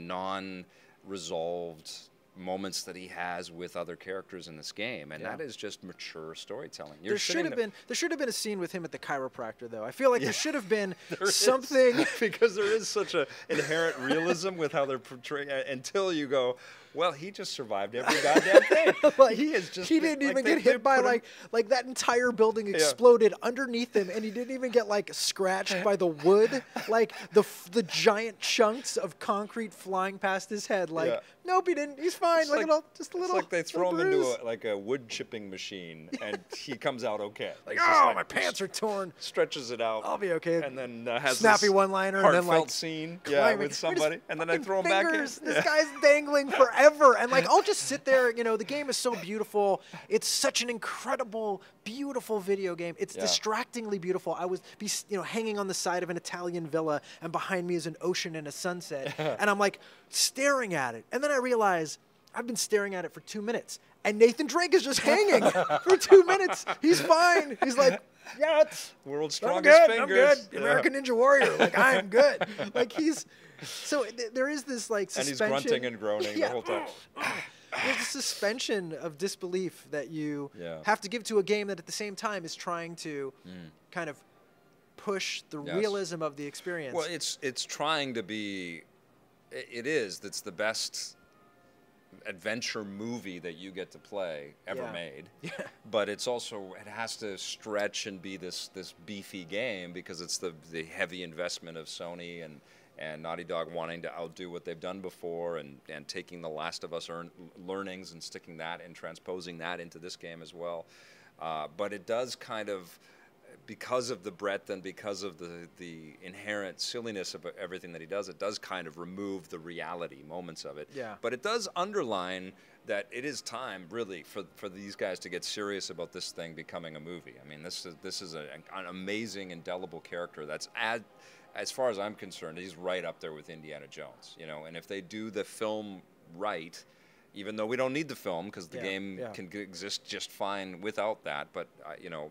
non-resolved moments that he has with other characters in this game, and Yeah. that is just mature storytelling. You're there should have been there should have been a scene with him at the chiropractor though. I feel like Yeah. there should have been There is. something because there is such a inherent realism with how they're portraying uh, until you go, well, he just survived every goddamn thing. like he is just he didn't even get they hit by him- like like that entire building exploded underneath him and he didn't even get like scratched by the wood like the f- the giant chunks of concrete flying past his head like Yeah. Nope he didn't he's fine. It's Like, little, just a little. It's like they throw him little into a, like a wood chipping machine, and he comes out okay. Like, It's oh, like- my pants are torn. Stretches it out. I'll be okay. And then uh, has a Snappy this one-liner, and heartfelt then, like, scene, yeah, climbing. with somebody, and then I throw him back in. This Yeah. guy's dangling forever, and like I'll just sit there. You know, the game is so beautiful. It's such an incredible, beautiful video game. It's Yeah. distractingly beautiful. I was, be, you know, hanging on the side of an Italian villa, and behind me is an ocean and a sunset, and I'm like staring at it, and then I realize. I've been staring at it for two minutes, and Nathan Drake is just hanging for two minutes. He's fine. He's like, yeah, it's, World's I'm strongest good. fingers. I'm good. American Ninja Warrior. Like I'm good. Like he's so th- there is this like suspension. And he's grunting and groaning Yeah. the whole time. There's a suspension of disbelief that you Yeah. have to give to a game that at the same time is trying to mm. kind of push the. Yes. realism of the experience. Well, it's it's trying to be. It is. That's the best adventure movie that you get to play ever Yeah. made. But it's also it has to stretch and be this this beefy game because it's the the heavy investment of Sony and and Naughty Dog wanting to outdo what they've done before and and taking the Last of Us earn, learnings and sticking that and transposing that into this game as well. Uh, but it does kind of because of the breadth and because of the, the inherent silliness of everything that he does, it does kind of remove the reality moments of it. Yeah. But it does underline that it is time, really, for, for these guys to get serious about this thing becoming a movie. I mean, this is this is a, an amazing, indelible character. That's as as far as I'm concerned, he's right up there with Indiana Jones. You know, and if they do the film right. Even though we don't need the film because the Yeah, game yeah. can g- exist just fine without that, but uh, you know,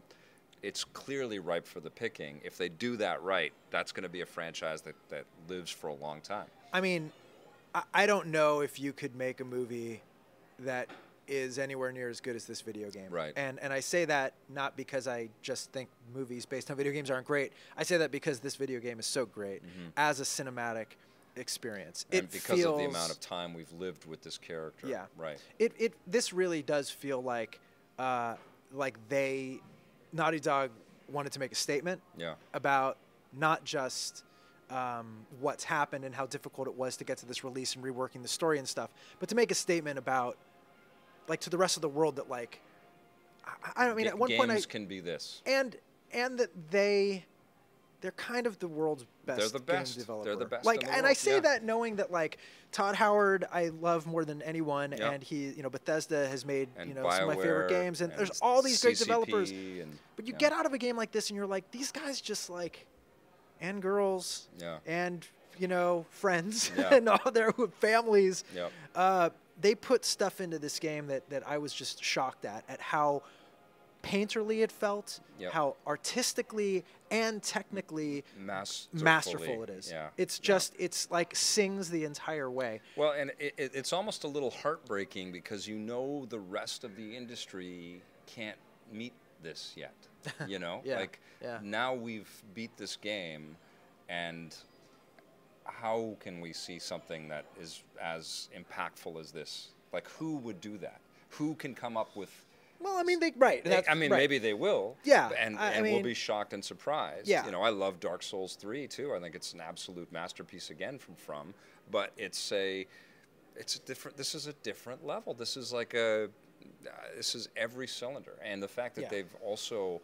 it's clearly ripe for the picking. If they do that right, that's going to be a franchise that, that lives for a long time. I mean, I, I don't know if you could make a movie that is anywhere near as good as this video game. Right. And and I say that not because I just think movies based on video games aren't great. I say that because this video game is so great as a cinematic experience. Mm-hmm. And it because feels, of the amount of time we've lived with this character. yeah, Right. It it this really does feel like uh, like they Naughty Dog wanted to make a statement Yeah. about not just um, what's happened and how difficult it was to get to this release and reworking the story and stuff, but to make a statement about, like, to the rest of the world that, like, I, I don't mean, Ga- at one games point I can be this. and and that they they're kind of the world's best, They're the best. game developer. They're the best Like, the and I say yeah. that knowing that like Todd Howard, I love more than anyone, Yeah. and he, you know, Bethesda has made And you know some of my favorite games, and, and there's all these great developers. and- but you yeah. get out of a game like this, and you're like, these guys just like, and girls, Yeah. and you know, friends, Yeah. and all their families. Yep. Uh, they put stuff into this game that, that I was just shocked at, at how painterly it felt, Yep. how artistically and technically masterful it is. Yeah. It's yeah. just, it's like sings the entire way. Well, and it, it, it's almost a little heartbreaking because you know the rest of the industry can't meet this yet. You know, Yeah, like yeah. now we've beat this game, and how can we see something that is as impactful as this? Like, who would do that? Who can come up with? Well, I mean, they, right. that's- I mean, right. maybe they will. Yeah, and, I- I and we'll be shocked and surprised. Yeah. you know, I love Dark Souls three too. I think it's an absolute masterpiece again from From, but it's a, it's a different. This is a different level. This is like a, uh, this is every cylinder, and the fact that Yeah. they've also.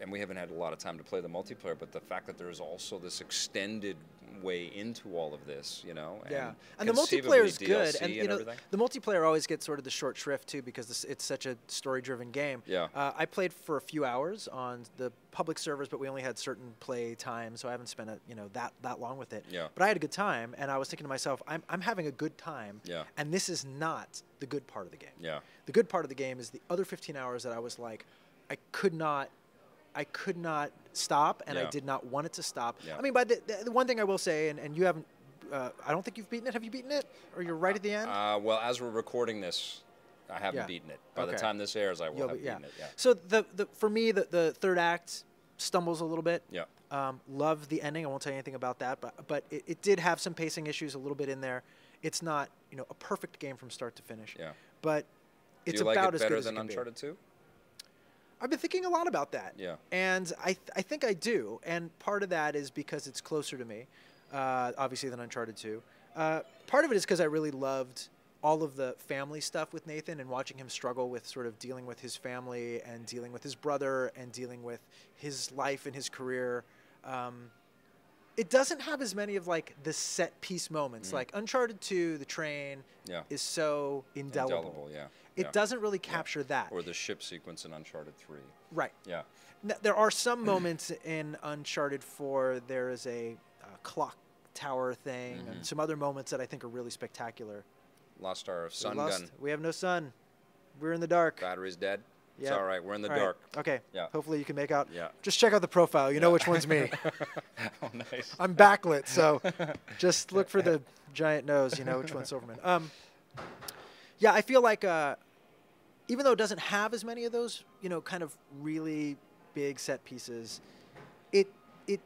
And we haven't had a lot of time to play the multiplayer, but the fact that there's also this extended way into all of this, you know, and yeah, and the multiplayer is good, and you know everything. the multiplayer always gets sort of the short shrift too because this, it's such a story-driven game. Yeah. uh, I played for a few hours on the public servers, but we only had certain play time, so I haven't spent a, you know that that long with it. Yeah. But I had a good time, and I was thinking to myself, I'm I'm having a good time. Yeah. And this is not the good part of the game. Yeah. The good part of the game is the other 15 hours that I was like, I could not. I could not stop, and I did not want it to stop. Yeah. I mean, by the, the, the one thing I will say, and, and you haven't, uh, I don't think you've beaten it. Have you beaten it, or you're right at the end? Uh, well, as we're recording this, I haven't Yeah. beaten it. By the time this airs, I will You'll have be- beaten it. Yeah. So the, the for me, the, the third act stumbles a little bit. Yeah. Um, love the ending. I won't tell you anything about that, but but it, it did have some pacing issues a little bit in there. It's not you know a perfect game from start to finish. Yeah. But it's you like about it as good as it can be. Uncharted 2? I've been thinking a lot about that. Yeah. And I, th- I think I do. And part of that is because it's closer to me, uh, obviously, than Uncharted 2. Uh, part of it is because I really loved all of the family stuff with Nathan and watching him struggle with sort of dealing with his family and dealing with his brother and dealing with his life and his career. Um, it doesn't have as many of like the set piece moments. Like Uncharted 2, the train Yeah. is so indelible. Indelible, yeah. It yeah. doesn't really capture that. Or the ship sequence in Uncharted 3. right. Yeah. N- There are some moments in Uncharted 4. There is a, uh clock tower thing, Mm-hmm. and some other moments that I think are really spectacular. Lost our We sun lost- gun. We have no sun. We're in the dark. Battery's dead. It's Yeah. all right. We're in the All right. dark. Okay. Yeah. Hopefully you can make out. Yeah. Just check out the profile. You know which one's me. oh, nice. I'm backlit, so just look for the giant nose. You know which one's Silverman. Um, yeah, I feel like uh, even though it doesn't have as many of those, you know, kind of really big set pieces, it it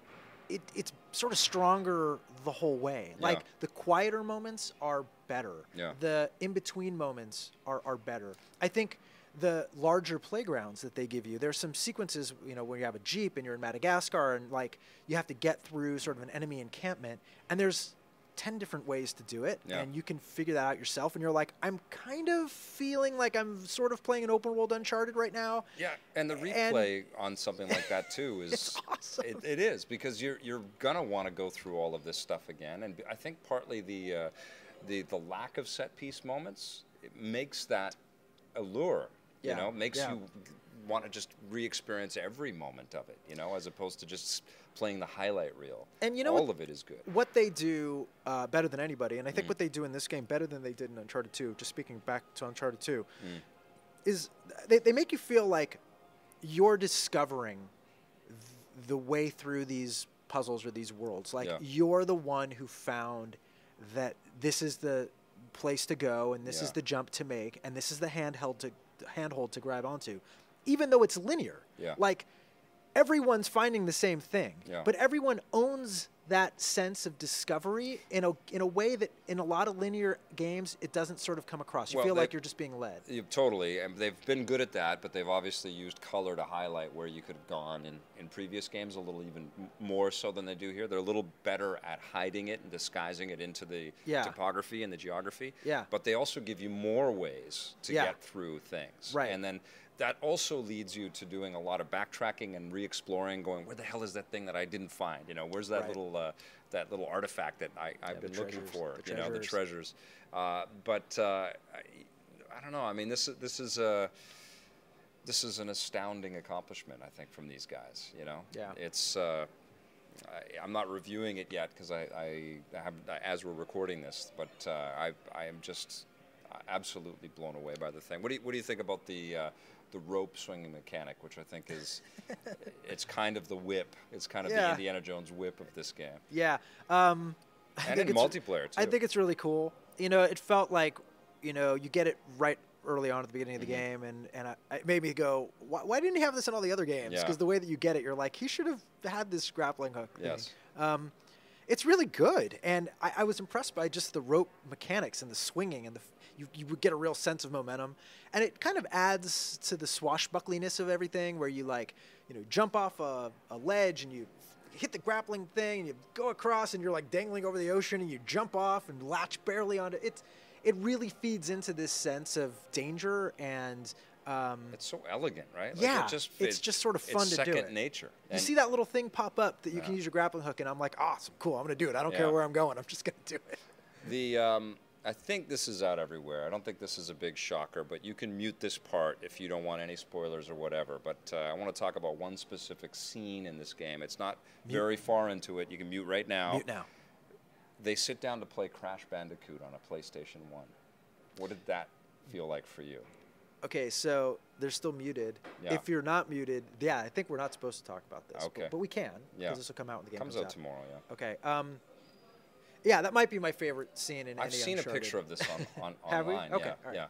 it it's sort of stronger the whole way. Yeah. Like the quieter moments are better. Yeah. The in between moments are are better. I think the larger playgrounds that they give you, there's some sequences, you know, where you have a jeep and you're in Madagascar and like you have to get through sort of an enemy encampment, and there's 10 different ways to do it Yeah. and you can figure that out yourself and you're like i'm kind of feeling like i'm sort of playing an open world uncharted right now Yeah, and the And- replay on something like that too is It's awesome. It, it is because you're you're gonna want to go through all of this stuff again, and I think partly the uh, the the lack of set piece moments it makes that allure. Yeah, You know, makes yeah. you want to just re-experience every moment of it. You know, as opposed to just playing the highlight reel. And you know all what- of it is good. what they do uh, better than anybody, and I Mm. think what they do in this game better than they did in Uncharted 2, just speaking back to Uncharted 2, Mm. is they, they make you feel like you're discovering th- the way through these puzzles or these worlds. Like Yeah. you're the one who found that this is the place to go and this is the jump to make and this is the handheld to handhold to grab onto even though it's linear Yeah. like everyone's finding the same thing Yeah. but everyone owns that sense of discovery in a in a way that in a lot of linear games it doesn't sort of come across you Well, feel like you're just being led Yeah, totally, and they've been good at that, but they've obviously used color to highlight where you could have gone in, in previous games a little even more so than they do here. They're a little better at hiding it and disguising it into the Yeah. topography and the geography. Yeah. But they also give you more ways to Yeah. get through things. Right. And then that also leads you to doing a lot of backtracking and re-exploring, going, where the hell is that thing that I didn't find? You know, where's that Right. little uh, that little artifact that I, I've the been looking treasures, for? you know, the treasures. treasures. Uh, but uh, I, I don't know. I mean, this is this is a this is an astounding accomplishment. I think from these guys. You know, Yeah. It's. Uh, I, I'm not reviewing it yet because I, I, I have as we're recording this, but uh, I I am just absolutely blown away by the thing. What do you what do you think about the uh, the rope swinging mechanic, which I think is it's kind of the whip. It's kind of the Indiana Jones whip of this game, yeah um I and think in it's- multiplayer too. I think it's really cool. You know, it felt like, you know, you get it right early on at the beginning of the Mm-hmm. game, and and I, it made me go, why, why didn't he have this in all the other games? Yeah. Because the way that you get it, you're like, he should have had this grappling hook. Yes. Um, it's really good, and I, I was impressed by just the rope mechanics and the swinging, and the you you would get a real sense of momentum, and it kind of adds to the swashbuckliness of everything, where you like, you know, jump off a, a ledge and you hit the grappling thing, and you go across, and you're like dangling over the ocean, and you jump off and latch barely onto it. It really feeds into this sense of danger and. Um, It's so elegant, right? Yeah, it just, it's it- just sort of fun to do second nature. you see that little thing pop up that you can use your grappling hook, and I'm like, awesome, cool, I'm gonna do it. I don't Yeah. care where I'm going, I'm just gonna do it. The um, I think this is out everywhere. I don't think this is a big shocker, but you can mute this part if you don't want any spoilers or whatever. But uh, I want to talk about one specific scene in this game. It's not very far into it. You can mute right now. Mute now. They sit down to play Crash Bandicoot on a PlayStation One. What did that feel like for you? Okay, so they're still muted. Yeah. If you're not muted, yeah, I think we're not supposed to talk about this. Okay. But, but we can because Yeah. this will come out when the game Comes comes, out tomorrow. Yeah. Okay. Um, yeah, that might be my favorite scene in any I've seen Uncharted. a picture of this on, on Have we? Okay, Yeah. right. Yeah.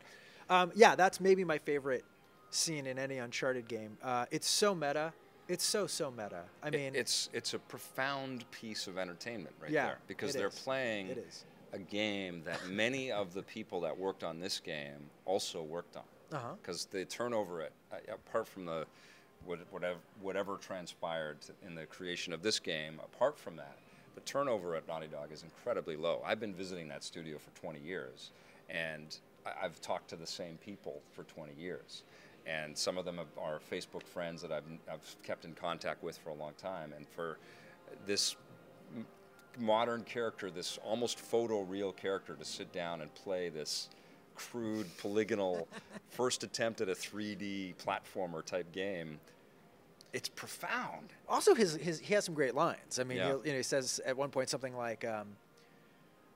Um, yeah, that's maybe my favorite scene in any Uncharted game. Uh, it's so meta. It's so so meta. I It- mean, it's it's a profound piece of entertainment right Yeah, there because it they're is. playing It is. a game that many of the people that worked on this game also worked on. Uh-huh. Because the turnover, at, uh, apart from the whatever whatever transpired in the creation of this game, apart from that, the turnover at Naughty Dog is incredibly low. I've been visiting that studio for 20 years, and I've talked to the same people for 20 years. And some of them are Facebook friends that I've, I've kept in contact with for a long time. And for this modern character, this almost photo-real character, to sit down and play this crude, polygonal first attempt at a 3D platformer type game, it's profound. Also, his, his he has some great lines. I mean, Yeah. you know, he says at one point something like, um,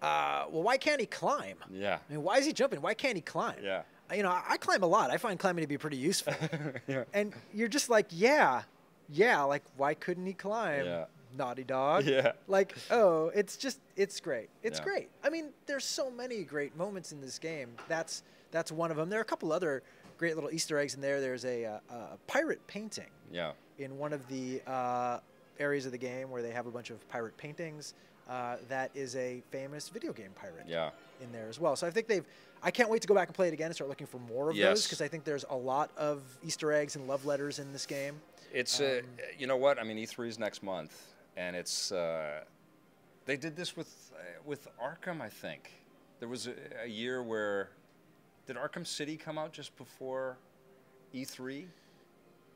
uh, "Well, why can't he climb? Yeah. I mean, why is he jumping? Why can't he climb? Yeah. You know, I, I climb a lot. I find climbing to be pretty useful. Yeah. And you're just like, yeah, yeah. Like, why couldn't he climb? Yeah. Naughty dog. Yeah. Like, oh, it's just, it's great. It's Yeah. great. I mean, there's so many great moments in this game. That's that's one of them. There are a couple other great little Easter eggs in there. There's a, uh, a pirate painting Yeah. In one of the uh, areas of the game where they have a bunch of pirate paintings. Uh, that is a famous video game pirate Yeah. in there as well. So I think they've. I can't wait to go back and play it again and start looking for more of those because I think there's a lot of Easter eggs and love letters in this game. It's uh, you know what I mean. E3 is next month, and it's uh, they did this with uh, with Arkham. I think there was a, a year where did Arkham City come out just before E3?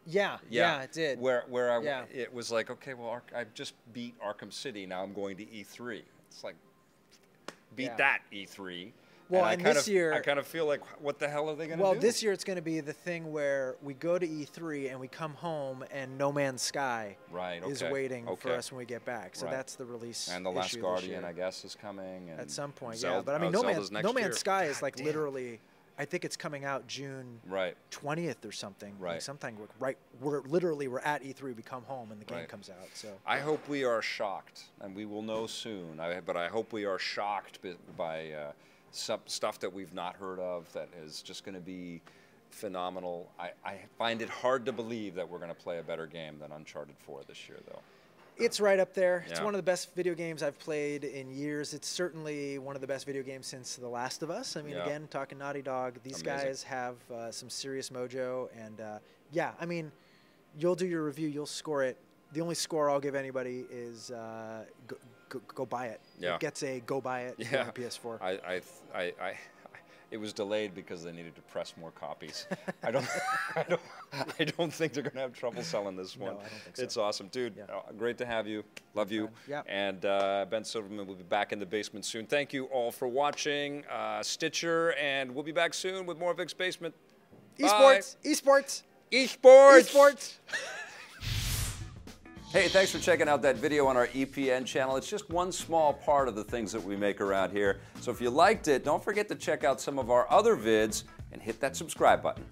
Yeah, yeah, it did. Where where I Yeah. it was like okay, well Ark- I just beat Arkham City. Now I'm going to E3. It's like beat Yeah. that E3. Well, I and kind this of, year- I kind of feel like what the hell are they going to well, do? Well, this year it's going to be the thing where we go to E3 and we come home and No Man's Sky Right, is okay, waiting for us when we get back. So Right. that's the release. and the Last Guardian. I guess, is coming. And at some point. Zel- yeah, but I mean, uh, No Zelda's Man's next No Man's year. Sky is like damn. literally. I think it's coming out June Right. 20th or something. Like Right. sometime we're- right. We're literally we're at E3. We come home and the game Right. comes out. So I hope we are shocked, and we will know soon. I, but I hope we are shocked by, by uh, some stuff that we've not heard of that is just going to be phenomenal. I, I find it hard to believe that we're going to play a better game than Uncharted 4 this year, though. It's right up there. It's one of the best video games I've played in years. It's certainly one of the best video games since The Last of Us. I mean, Yeah. again, talking Naughty Dog, these Amazing. guys have uh, some serious mojo, and uh, yeah, I mean, you'll do your review, you'll score it. The only score I'll give anybody is uh, go, go, go buy it. Yeah. It gets a go buy it Yeah, have PS4. I, I, I, I, it was delayed because they needed to press more copies. I don't, I don't, I don't think they're going to have trouble selling this No, one. I don't think so. It's awesome, dude. Yeah. Uh, great to have you. Love you. Yeah. And uh, Ben Silverman will be back in the basement soon. Thank you all for watching uh, Stitcher, and we'll be back soon with more Vic's Basement. Esports, esports, Esports. esports. Hey, thanks for checking out that video on our EPN channel. It's just one small part of the things that we make around here. So if you liked it, don't forget to check out some of our other vids and hit that subscribe button.